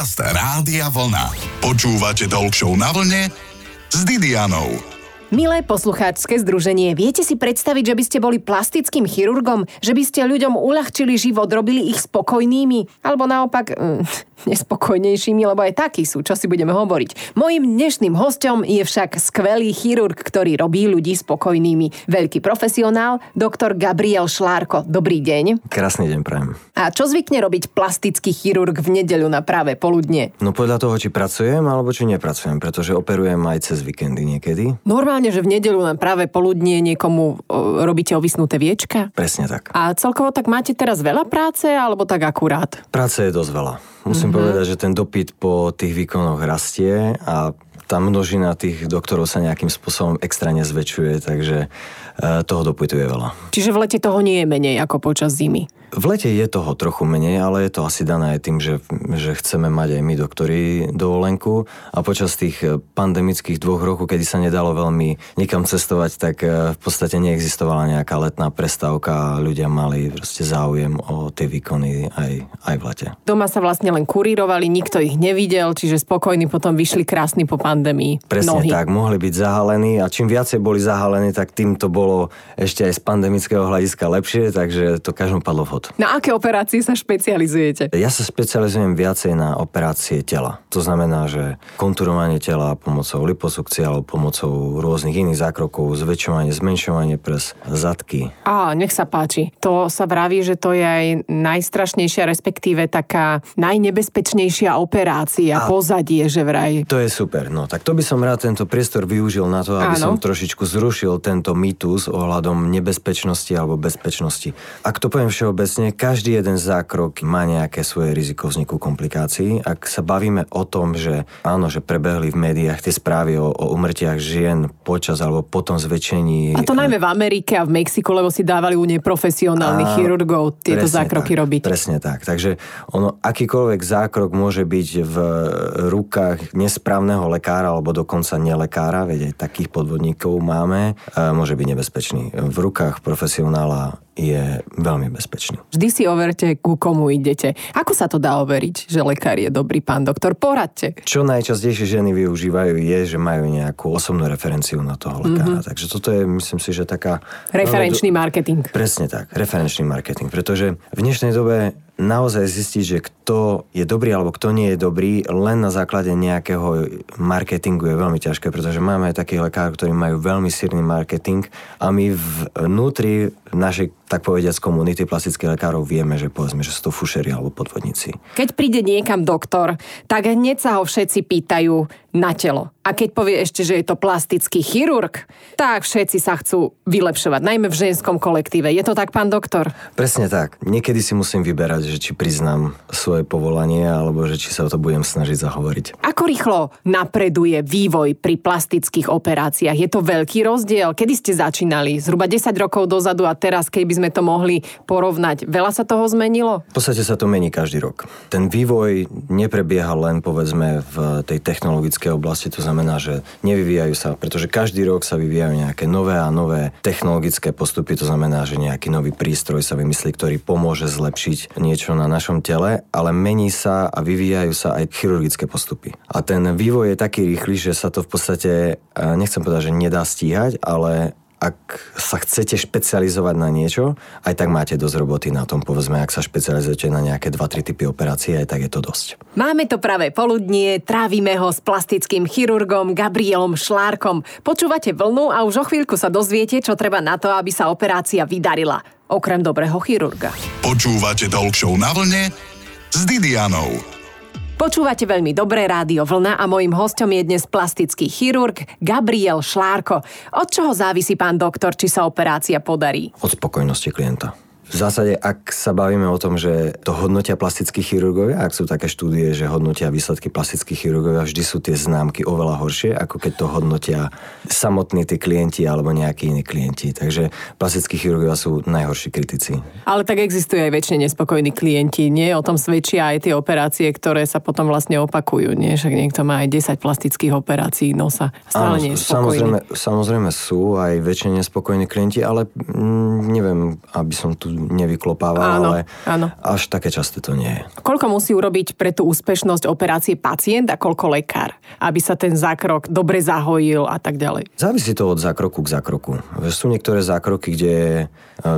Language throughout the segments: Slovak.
Podcast Rádia Vlna. Počúvate Talk na vlne s Didianou. Milé poslucháčske združenie, viete si predstaviť, že by ste boli plastickým chirurgom? Že by ste ľuďom uľahčili život, robili ich spokojnými? Alebo naopak, mm, nespokojnejšími, lebo aj takí sú, čo si budeme hovoriť. Mojím dnešným hostom je však skvelý chirurg, ktorý robí ľudí spokojnými. Veľký profesionál, doktor Gabriel Šlárko. Dobrý deň. Krásny deň prajem. A čo zvykne robiť plastický chirurg v nedeľu na práve poludne? No podľa toho, či pracujem alebo či nepracujem, pretože operujem aj cez víkendy niekedy. Normálne že v nedeľu na práve poludnie niekomu o, robíte ovisnuté viečka? Presne tak. A celkovo tak máte teraz veľa práce, alebo tak akurát? Práce je dosť veľa. Musím mm-hmm. povedať, že ten dopyt po tých výkonoch rastie a tá množina tých doktorov sa nejakým spôsobom extra nezväčšuje, takže e, toho dopytu je veľa. Čiže v lete toho nie je menej ako počas zimy? V lete je toho trochu menej, ale je to asi dané aj tým, že, že chceme mať aj my doktori dovolenku a počas tých pandemických dvoch rokov, kedy sa nedalo veľmi nikam cestovať, tak eh, v podstate neexistovala nejaká letná prestávka a ľudia mali proste záujem o tie výkony aj, aj v lete. Doma sa vlastne len kurírovali, nikto ich nevidel, čiže spokojní potom vyšli krásni po pandémii. Presne Nohy. tak, mohli byť zahalení a čím viacej boli zahalení, tak tým to bolo ešte aj z pandemického hľadiska lepšie, takže to každom padlo vhod život. Na aké operácie sa špecializujete? Ja sa špecializujem viacej na operácie tela. To znamená, že konturovanie tela pomocou liposukcie alebo pomocou rôznych iných zákrokov, zväčšovanie, zmenšovanie pres, zadky. Á, nech sa páči. To sa vraví, že to je aj najstrašnejšia, respektíve taká najnebezpečnejšia operácia, A pozadie, že vraj. To je super. No, tak to by som rád tento priestor využil na to, aby Áno. som trošičku zrušil tento mýtus ohľadom nebezpečnosti alebo bezpečnosti. Ak to poviem všeobecne, všeobecne každý jeden zákrok má nejaké svoje riziko vzniku komplikácií. Ak sa bavíme o tom, že áno, že prebehli v médiách tie správy o, o umrtiach žien počas alebo potom zväčšení. A to najmä v Amerike a v Mexiku, lebo si dávali u neprofesionálnych chirurgov tieto zákroky tak, robiť. Presne tak. Takže ono, akýkoľvek zákrok môže byť v rukách nesprávneho lekára alebo dokonca nelekára, veď aj takých podvodníkov máme, môže byť nebezpečný. V rukách profesionála je veľmi bezpečný. Vždy si overte, ku komu idete. Ako sa to dá overiť, že lekár je dobrý pán doktor? Poradte. Čo najčastejšie ženy využívajú je, že majú nejakú osobnú referenciu na toho lekára. Mm-hmm. Takže toto je, myslím si, že taká... Referenčný marketing. Presne tak, referenčný marketing. Pretože v dnešnej dobe naozaj zistiť, že kto je dobrý alebo kto nie je dobrý len na základe nejakého marketingu je veľmi ťažké, pretože máme takých lekárov, ktorí majú veľmi silný marketing a my vnútri našej, tak povediať, komunity plastických lekárov vieme, že povedzme, že sú to fušeri alebo podvodníci. Keď príde niekam doktor, tak hneď sa ho všetci pýtajú na telo. A keď povie ešte, že je to plastický chirurg, tak všetci sa chcú vylepšovať, najmä v ženskom kolektíve. Je to tak, pán doktor? Presne tak. Niekedy si musím vyberať, že či priznám svoje povolanie, alebo že či sa o to budem snažiť zahovoriť. Ako rýchlo napreduje vývoj pri plastických operáciách? Je to veľký rozdiel? Kedy ste začínali? Zhruba 10 rokov dozadu a teraz, keby sme to mohli porovnať, veľa sa toho zmenilo? V podstate sa to mení každý rok. Ten vývoj neprebieha len povedzme v tej technologickej oblasti, to znamená, že nevyvíjajú sa, pretože každý rok sa vyvíjajú nejaké nové a nové technologické postupy, to znamená, že nejaký nový prístroj sa vymyslí, ktorý pomôže zlepšiť niečo na našom tele, ale mení sa a vyvíjajú sa aj chirurgické postupy. A ten vývoj je taký rýchly, že sa to v podstate, nechcem povedať, že nedá stíhať, ale ak sa chcete špecializovať na niečo, aj tak máte dosť roboty na tom, povedzme, ak sa špecializujete na nejaké 2-3 typy operácie, aj tak je to dosť. Máme to práve poludnie, trávime ho s plastickým chirurgom Gabrielom Šlárkom. Počúvate vlnu a už o chvíľku sa dozviete, čo treba na to, aby sa operácia vydarila. Okrem dobrého chirurga. Počúvate Talk na vlne s Didianou. Počúvate veľmi dobré rádio Vlna a mojim hostom je dnes plastický chirurg Gabriel Šlárko. Od čoho závisí pán doktor, či sa operácia podarí? Od spokojnosti klienta. V zásade, ak sa bavíme o tom, že to hodnotia plastickí chirurgovia, ak sú také štúdie, že hodnotia výsledky plastických chirurgovia, vždy sú tie známky oveľa horšie, ako keď to hodnotia samotní tí klienti alebo nejakí iní klienti. Takže plastickí chirurgovia sú najhorší kritici. Ale tak existujú aj väčšine nespokojní klienti, nie? O tom svedčia aj tie operácie, ktoré sa potom vlastne opakujú, nie? Však niekto má aj 10 plastických operácií nosa. Stále Áno, nie je samozrejme, samozrejme sú aj väčšine nespokojní klienti, ale mm, neviem, aby som tu nevyklopáva, Áno, ale áno. až také časté to nie je. Koľko musí urobiť pre tú úspešnosť operácie pacient a koľko lekár, aby sa ten zákrok dobre zahojil a tak ďalej? Závisí to od zákroku k zákroku. Sú niektoré zákroky, kde e,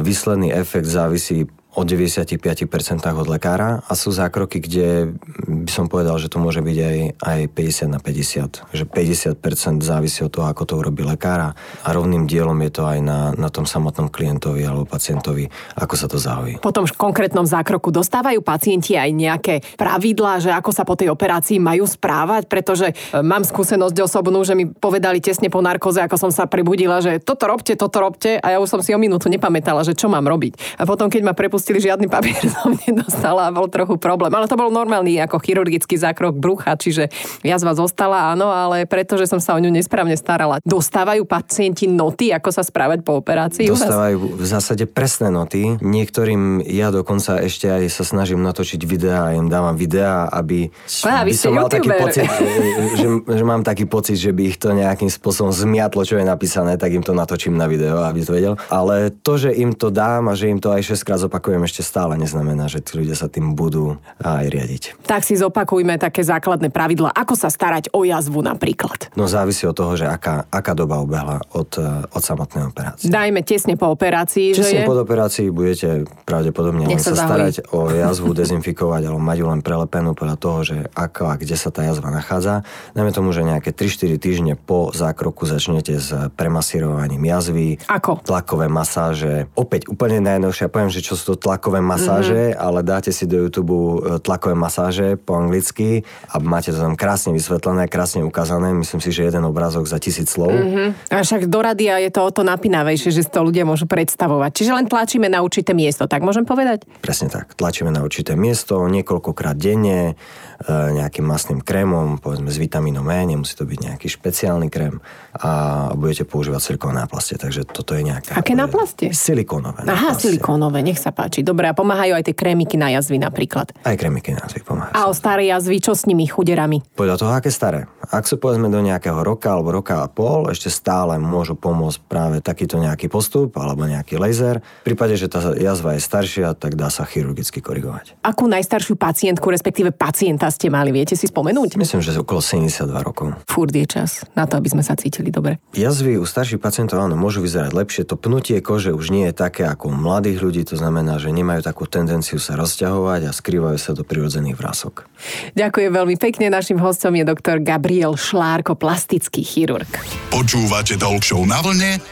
výsledný efekt závisí o 95% od lekára a sú zákroky, kde by som povedal, že to môže byť aj, aj 50 na 50. Že 50% závisí od toho, ako to urobí lekára a rovným dielom je to aj na, na tom samotnom klientovi alebo pacientovi, ako sa to zahojí. Po tom konkrétnom zákroku dostávajú pacienti aj nejaké pravidlá, že ako sa po tej operácii majú správať, pretože e, mám skúsenosť osobnú, že mi povedali tesne po narkoze, ako som sa prebudila, že toto robte, toto robte a ja už som si o minútu nepamätala, že čo mám robiť. A potom, keď ma prepustili, žiadny papier som nedostala a bol trochu problém. Ale to bol normálny ako chirurgický zákrok brucha, čiže jazva zostala, áno, ale pretože som sa o ňu nesprávne starala. Dostávajú pacienti noty, ako sa správať po operácii? Dostávajú v zásade presné noty. Niektorým ja dokonca ešte aj sa snažím natočiť videá, im dávam videá, aby Á, vy by som mal taký pocit, že, že, mám taký pocit, že by ich to nejakým spôsobom zmiatlo, čo je napísané, tak im to natočím na video, aby to vedel. Ale to, že im to dám a že im to aj 6 krát zopakujem, ešte stále neznamená, že tí ľudia sa tým budú aj riadiť. Tak si zopakujme také základné pravidla, ako sa starať o jazvu napríklad. No závisí od toho, že aká, aká doba ubehla od, eh, od samotnej operácie. Dajme tesne po operácii, že Česne je... pod operácií budete pravdepodobne len sa sa starať o jazvu, dezinfikovať, alebo mať ju len prelepenú podľa toho, že ako a kde sa tá jazva nachádza. Dajme tomu, že nejaké 3-4 týždne po zákroku začnete s premasírovaním jazvy. Ako? Tlakové masáže. Opäť úplne najnovšie, ja poviem, že čo sú to tlakové masáže, Mhm. ale dáte si do YouTube e, tlakové masáže po anglicky a máte to tam krásne vysvetlené, krásne ukázané. Myslím si, že jeden obrázok za tisíc slov. Mhm. A však do radia je to o to napínavejšie, že si to ľudia môžu predstavovať. Čiže len tlačíme na určité miesto, tak môžem povedať? Presne tak. Tlačíme na určité miesto niekoľkokrát denne, e, nejakým masným krémom, povedzme s vitamínom E, nemusí to byť nejaký špeciálny krém a budete používať silikónové náplaste, takže toto je nejaká... Aké náplastie? Silikónové Aha, náplastie. silikónové, nech sa páči. Dobre, a pomáhajú aj tie krémiky na jazvy napríklad. Aj krémiky nás pomáhajú. A o staré jazvy, čo s nimi, chuderami? Podľa toho, aké staré. Ak sú povedzme do nejakého roka alebo roka a pol, ešte stále môžu pomôcť práve takýto nejaký postup alebo nejaký laser. V prípade, že tá jazva je staršia, tak dá sa chirurgicky korigovať. Akú najstaršiu pacientku, respektíve pacienta ste mali, viete si spomenúť? Myslím, že okolo 72 rokov. Furt je čas na to, aby sme sa cítili dobre. Jazvy u starších pacientov áno, môžu vyzerať lepšie. To pnutie kože už nie je také ako u mladých ľudí, to znamená, že nemajú takú tendenciu sa rozťahovať a skrývajú sa do prirodzených vrások. Ďakujem veľmi pekne. Našim hostom je doktor Gabriel Šlárko, plastický chirurg. Počúvate Talk Show na vlne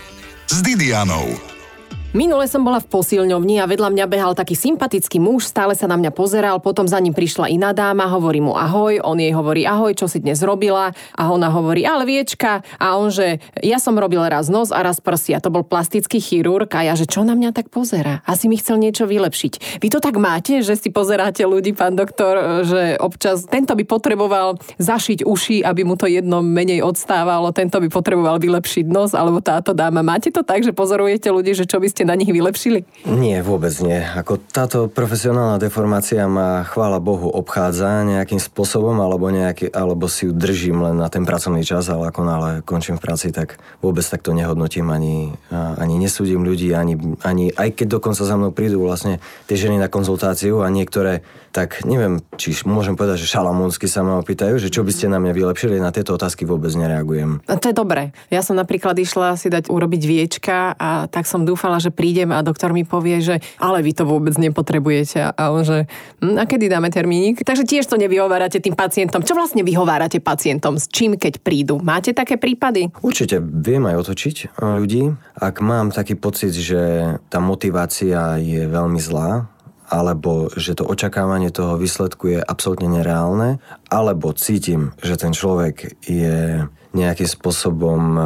s Didianou. Minule som bola v posilňovni a vedľa mňa behal taký sympatický muž, stále sa na mňa pozeral, potom za ním prišla iná dáma, hovorí mu ahoj, on jej hovorí ahoj, čo si dnes robila a ona hovorí ale viečka a on že ja som robil raz nos a raz prsia, to bol plastický chirurg a ja že čo na mňa tak pozera, asi mi chcel niečo vylepšiť. Vy to tak máte, že si pozeráte ľudí, pán doktor, že občas tento by potreboval zašiť uši, aby mu to jedno menej odstávalo, tento by potreboval vylepšiť nos, alebo táto dáma. Máte to tak, že pozorujete ľudí, že čo by na nich vylepšili? Nie, vôbec nie. Ako táto profesionálna deformácia ma, chvála Bohu, obchádza nejakým spôsobom, alebo, nejaký, alebo si ju držím len na ten pracovný čas, ale ako nále končím v práci, tak vôbec takto nehodnotím, ani, ani nesúdim ľudí, ani, ani aj keď dokonca za mnou prídu vlastne tie ženy na konzultáciu a niektoré, tak neviem, či môžem povedať, že šalamúnsky sa ma opýtajú, že čo by ste na mňa vylepšili, na tieto otázky vôbec nereagujem. A to je dobré. Ja som napríklad išla si dať urobiť viečka a tak som dúfala, že prídem a doktor mi povie, že ale vy to vôbec nepotrebujete. A on že, hm, a kedy dáme termínik? Takže tiež to nevyhovárate tým pacientom. Čo vlastne vyhovárate pacientom? S čím, keď prídu? Máte také prípady? Určite viem aj otočiť eh, ľudí. Ak mám taký pocit, že tá motivácia je veľmi zlá, alebo že to očakávanie toho výsledku je absolútne nereálne, alebo cítim, že ten človek je nejakým spôsobom eh,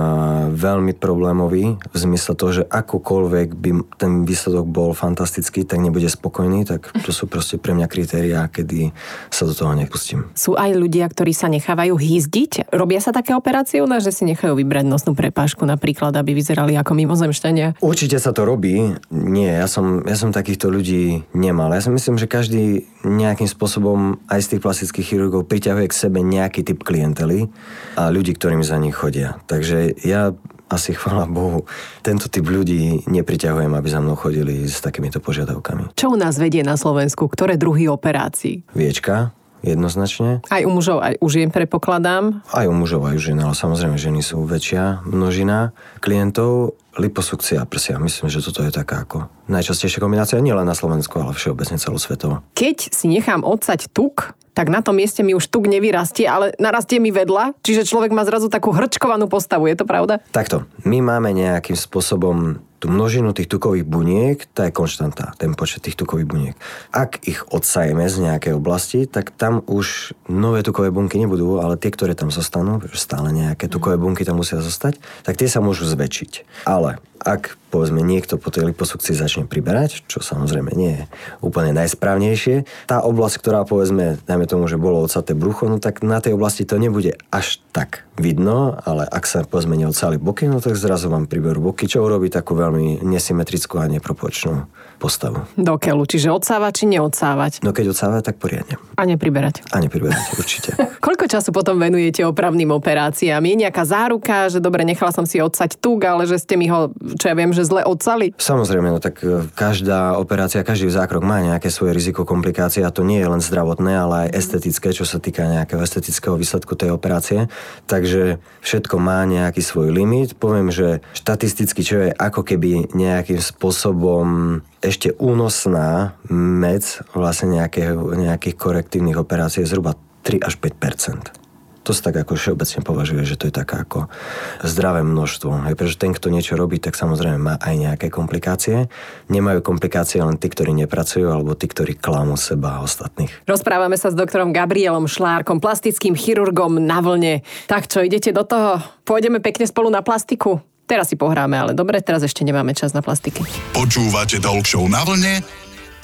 veľmi problémový v zmysle toho, že akokoľvek by ten výsledok bol fantastický, tak nebude spokojný, tak to sú proste pre mňa kritériá, kedy sa do toho nepustím. Sú aj ľudia, ktorí sa nechávajú hýzdiť? Robia sa také operácie u nás, že si nechajú vybrať nosnú prepážku napríklad, aby vyzerali ako mimozemšťania? Určite sa to robí. Nie, ja som, ja som takýchto ľudí nemal. Ja si myslím, že každý nejakým spôsobom aj z tých plastických chirurgov priťahuje k sebe nejaký typ klientely a ľudí, ktorým za nich chodia. Takže ja asi chvala Bohu, tento typ ľudí nepriťahujem, aby za mnou chodili s takýmito požiadavkami. Čo u nás vedie na Slovensku? Ktoré druhy operácií? Viečka, jednoznačne. Aj u mužov, aj u žien predpokladám. Aj u mužov, aj u žien, ale samozrejme ženy sú väčšia množina klientov. Liposukcia prsia, myslím, že toto je taká ako najčastejšia kombinácia, nielen na Slovensku, ale všeobecne celosvetovo. Keď si nechám odsať tuk, tak na tom mieste mi už tuk nevyrastie, ale narastie mi vedľa, čiže človek má zrazu takú hrčkovanú postavu, je to pravda? Takto, my máme nejakým spôsobom tú množinu tých tukových buniek, tá je konštanta, ten počet tých tukových buniek. Ak ich odsajeme z nejakej oblasti, tak tam už nové tukové bunky nebudú, ale tie, ktoré tam zostanú, stále nejaké tukové bunky tam musia zostať, tak tie sa môžu zväčšiť. Ale ak povedzme niekto po tej liposukcii začne priberať, čo samozrejme nie je úplne najsprávnejšie, tá oblasť, ktorá povedzme, dajme tomu, že bolo odsaté brucho, no tak na tej oblasti to nebude až tak vidno, ale ak sa povedzme neodsali boky, no tak zrazu vám priberú boky, čo urobí takú veľmi nesymetrickú a neproporčnú postavu. Do keľu, čiže odsávať či neodsávať? No keď odsávať, tak poriadne. A nepriberať. A nepriberať, určite. Koľko času potom venujete opravným operáciám? Je nejaká záruka, že dobre, nechala som si odsať tuk, ale že ste mi ho, čo ja viem, že zle odsali? Samozrejme, no tak e, každá operácia, každý zákrok má nejaké svoje riziko komplikácie a to nie je len zdravotné, ale aj estetické, čo sa týka nejakého estetického výsledku tej operácie. Takže všetko má nejaký svoj limit. Poviem, že štatisticky, čo je ako keby nejakým spôsobom ešte únosná med vlastne nejakých, nejakých korektívnych operácií je zhruba 3 až 5 to sa tak ako všeobecne považuje, že to je taká ako zdravé množstvo. Aj pretože ten, kto niečo robí, tak samozrejme má aj nejaké komplikácie. Nemajú komplikácie len tí, ktorí nepracujú, alebo tí, ktorí klamú seba a ostatných. Rozprávame sa s doktorom Gabrielom Šlárkom, plastickým chirurgom na vlne. Tak čo, idete do toho? Pôjdeme pekne spolu na plastiku? Teraz si pohráme, ale dobre, teraz ešte nemáme čas na plastiky. Počúvate Talk Show na vlne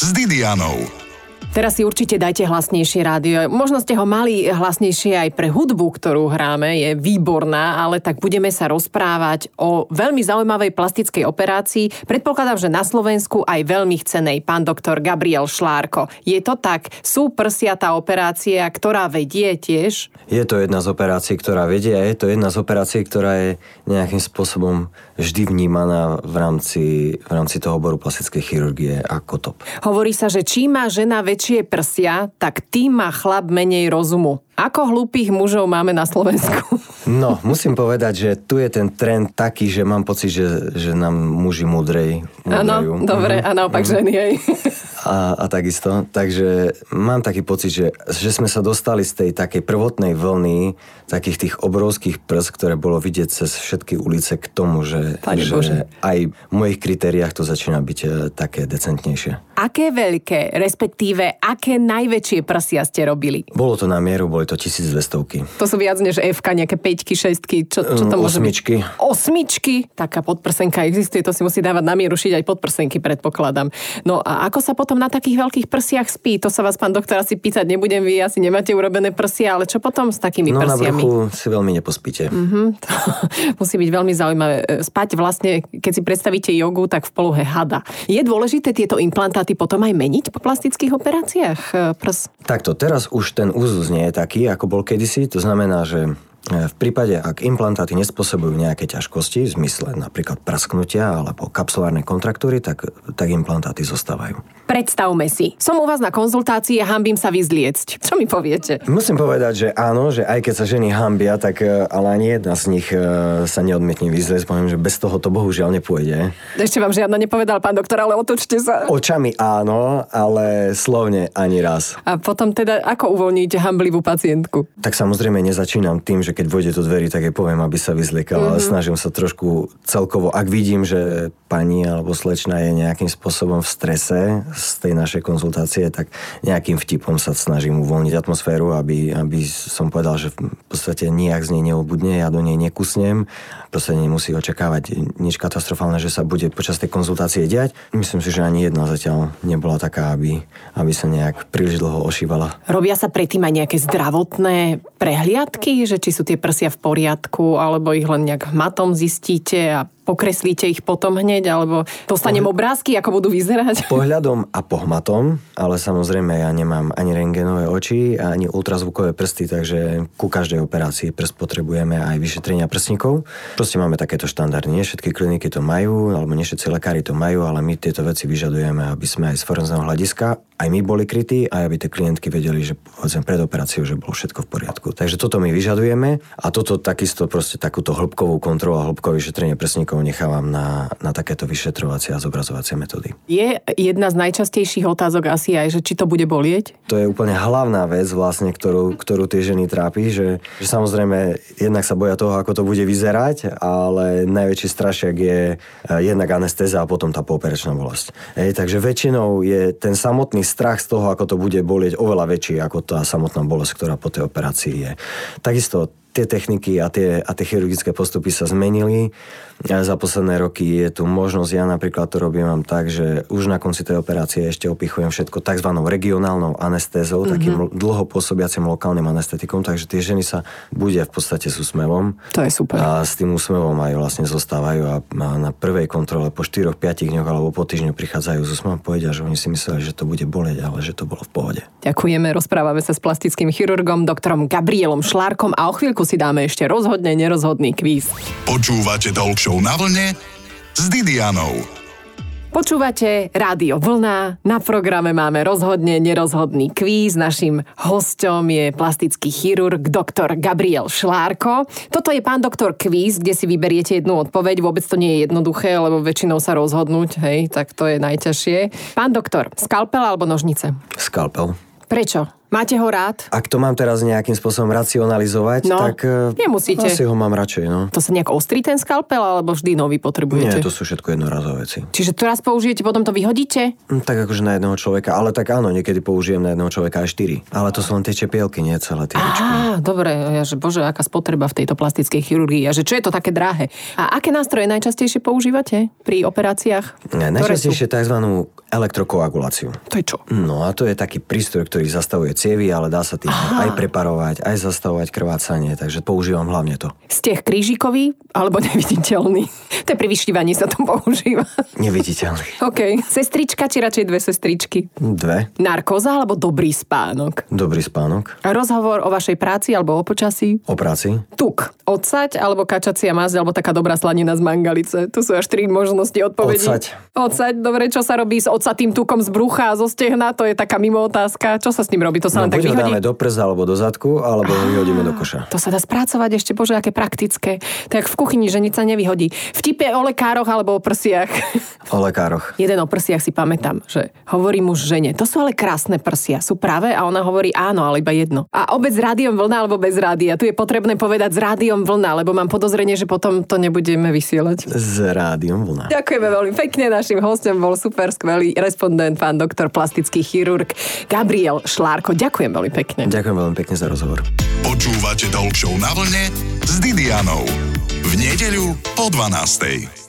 s Didianou. Teraz si určite dajte hlasnejšie rádio. Možno ste ho mali hlasnejšie aj pre hudbu, ktorú hráme, je výborná, ale tak budeme sa rozprávať o veľmi zaujímavej plastickej operácii. Predpokladám, že na Slovensku aj veľmi chcenej pán doktor Gabriel Šlárko. Je to tak? Sú prsia tá operácia, ktorá vedie tiež? Je to jedna z operácií, ktorá vedie a je to jedna z operácií, ktorá je nejakým spôsobom vždy vnímaná v rámci, v rámci toho oboru plastickej chirurgie ako top. Hovorí sa, že čím má žena väčšie prsia, tak tým má chlap menej rozumu. Ako hlúpých mužov máme na Slovensku? No, musím povedať, že tu je ten trend taký, že mám pocit, že, že nám muži múdrej Áno, dobre, mm-hmm. a naopak mm-hmm. ženy, hej. A, a takisto. Takže mám taký pocit, že, že sme sa dostali z tej takej prvotnej vlny takých tých obrovských prs, ktoré bolo vidieť cez všetky ulice k tomu, že, že aj v mojich kritériách to začína byť e, také decentnejšie. Aké veľké, respektíve aké najväčšie prsia ste robili? Bolo to na mieru, boli to 1200. To sú viac než F, nejaké 5 6 čo, čo to mm, môže Osmičky. byť? Osmičky. Taká podprsenka existuje, to si musí dávať na mieru šiť aj podprsenky, predpokladám. No a ako sa potom na takých veľkých prsiach spí? To sa vás, pán doktor, asi pýtať nebudem, vy asi nemáte urobené prsia, ale čo potom s takými no, prsiami? No na si veľmi nepospíte. Mm-hmm, to musí byť veľmi zaujímavé. E, spať vlastne, keď si predstavíte jogu, tak v polohe hada. Je dôležité tieto implantáty potom aj meniť po plastických operáciách e, prs? Takto, teraz už ten úzus nie je taký, ako bol kedysi. To znamená, že v prípade, ak implantáty nespôsobujú nejaké ťažkosti, v zmysle napríklad prasknutia alebo kapsulárne kontraktúry, tak, tak implantáty zostávajú. Predstavme si, som u vás na konzultácii a hambím sa vyzliecť. Čo mi poviete? Musím povedať, že áno, že aj keď sa ženy hambia, tak e, ale ani jedna z nich e, sa neodmietne vyzliecť. Poviem, že bez toho to bohužiaľ nepôjde. Ešte vám žiadna nepovedal, pán doktor, ale otočte sa. Očami áno, ale slovne ani raz. A potom teda ako uvoľníte hamblivú pacientku? Tak samozrejme nezačínam tým, že keď vôjde do dverí, tak jej poviem, aby sa vyzliekala. Mm-hmm. Snažím sa trošku celkovo, ak vidím, že pani alebo slečna je nejakým spôsobom v strese z tej našej konzultácie, tak nejakým vtipom sa snažím uvoľniť atmosféru, aby, aby som povedal, že v podstate nijak z nej neobudne, ja do nej nekusnem, proste nemusí očakávať nič katastrofálne, že sa bude počas tej konzultácie diať. Myslím si, že ani jedna zatiaľ nebola taká, aby, aby sa nejak príliš dlho ošívala. Robia sa predtým aj nejaké zdravotné prehliadky, že či sú tie prsia v poriadku, alebo ich len nejak matom zistíte a Okreslíte ich potom hneď, alebo dostanem obrázky, ako budú vyzerať? Pohľadom a pohmatom, ale samozrejme ja nemám ani rengenové oči, ani ultrazvukové prsty, takže ku každej operácii prst potrebujeme aj vyšetrenia prsníkov. Proste máme takéto štandardy. Nie všetky kliniky to majú, alebo nie všetci lekári to majú, ale my tieto veci vyžadujeme, aby sme aj z forenzného hľadiska aj my boli krytí a aby tie klientky vedeli, že povedzme pred operáciou, že bolo všetko v poriadku. Takže toto my vyžadujeme a toto takisto proste takúto hĺbkovú kontrolu a hĺbkové vyšetrenie prsníkov nechávam na, na takéto vyšetrovacie a zobrazovacie metódy. Je jedna z najčastejších otázok asi aj, že či to bude bolieť? To je úplne hlavná vec vlastne, ktorú, ktorú tie ženy trápi, že, že samozrejme jednak sa boja toho, ako to bude vyzerať, ale najväčší strašiak je eh, jednak anestéza a potom tá pooperačná bolesť. Ej, takže väčšinou je ten samotný strach z toho, ako to bude bolieť, oveľa väčší ako tá samotná bolesť, ktorá po tej operácii je. Takisto tie techniky a tie, a tie chirurgické postupy sa zmenili. A za posledné roky je tu možnosť, ja napríklad to robím vám tak, že už na konci tej operácie ešte opichujem všetko tzv. regionálnou anestézou, mm-hmm. takým dlho pôsobiacim lokálnym anestetikom, takže tie ženy sa budia v podstate s úsmevom. To je super. A s tým úsmevom aj vlastne zostávajú a na prvej kontrole po 4-5 dňoch alebo po týždňu prichádzajú s úsmevom a povedia, že oni si mysleli, že to bude boleť, ale že to bolo v pohode. Ďakujeme, rozprávame sa s plastickým chirurgom, doktorom Gabrielom Šlárkom a o chvíľku si dáme ešte rozhodne nerozhodný kvíz. Počúvate Talk Show na vlne s Didianou. Počúvate Rádio Vlna. Na programe máme rozhodne nerozhodný kvíz. Našim hosťom je plastický chirurg doktor Gabriel Šlárko. Toto je pán doktor kvíz, kde si vyberiete jednu odpoveď. Vôbec to nie je jednoduché, lebo väčšinou sa rozhodnúť, hej, tak to je najťažšie. Pán doktor, skalpel alebo nožnice? Skalpel. Prečo? Máte ho rád? Ak to mám teraz nejakým spôsobom racionalizovať, No, tak e, nemusíte. asi ho mám radšej. No. To sa nejak ostrí ten skalpel, alebo vždy nový potrebujete? Nie, to sú všetko jednorazové veci. Čiže to raz použijete, potom to vyhodíte? Hm, Tak akože na jedného človeka, ale tak áno, niekedy použijem na jedného človeka aj štyri. Ale to sú len tie čepielky, nie celé tie. Á, dobre, ja, že bože, aká spotreba v tejto plastickej chirurgii a že čo je to také drahé. A aké nástroje najčastejšie používate pri operáciách? Ne? Najčastejšie tzv. elektrokoaguláciu. To je čo? No a to je taký prístroj, ktorý zastavuje cievy, ale dá sa tým aj preparovať, aj zastavovať krvácanie, takže používam hlavne to. Steh krížikový alebo neviditeľný? To je pri vyšívaní sa to používa. Neviditeľný. OK. Sestrička či radšej dve sestričky? Dve. Narkóza alebo dobrý spánok? Dobrý spánok. A rozhovor o vašej práci alebo o počasí? O práci. Tuk, odsať alebo kačacia masť alebo taká dobrá slanina z mangalice. Tu sú až tri možnosti odpovedí. Odsať. Odsať, dobre, čo sa robí s odsatým tukom z brucha a zo stehna? To je taká mimo otázka. Čo sa s ním robí? To sa No, len tak vyhodí? dáme do prsa alebo do zadku, alebo ho vyhodíme do koša. To sa dá spracovať ešte, bože, aké praktické. Tak v kuchyni, že nič sa nevyhodí. Vtipe o lekároch alebo o prsiach. O lekároch. Jeden o prsiach si pamätám, že hovorí muž žene, to sú ale krásne prsia, sú práve? A ona hovorí áno, ale iba jedno. A obec s rádiom vlna alebo bez rádia? Tu je potrebné povedať s rádiom vlna, lebo mám podozrenie, že potom to nebudeme vysielať. S rádiom vlna. Ďakujeme veľmi pekne. Našim hostom bol super skvelý respondent, pán doktor plastický chirurg Gabriel Šlárko. Ďakujem veľmi pekne. Ďakujem veľmi pekne za rozhovor. Počúvate Show na vlne s Didianou. V nedeľu po 12.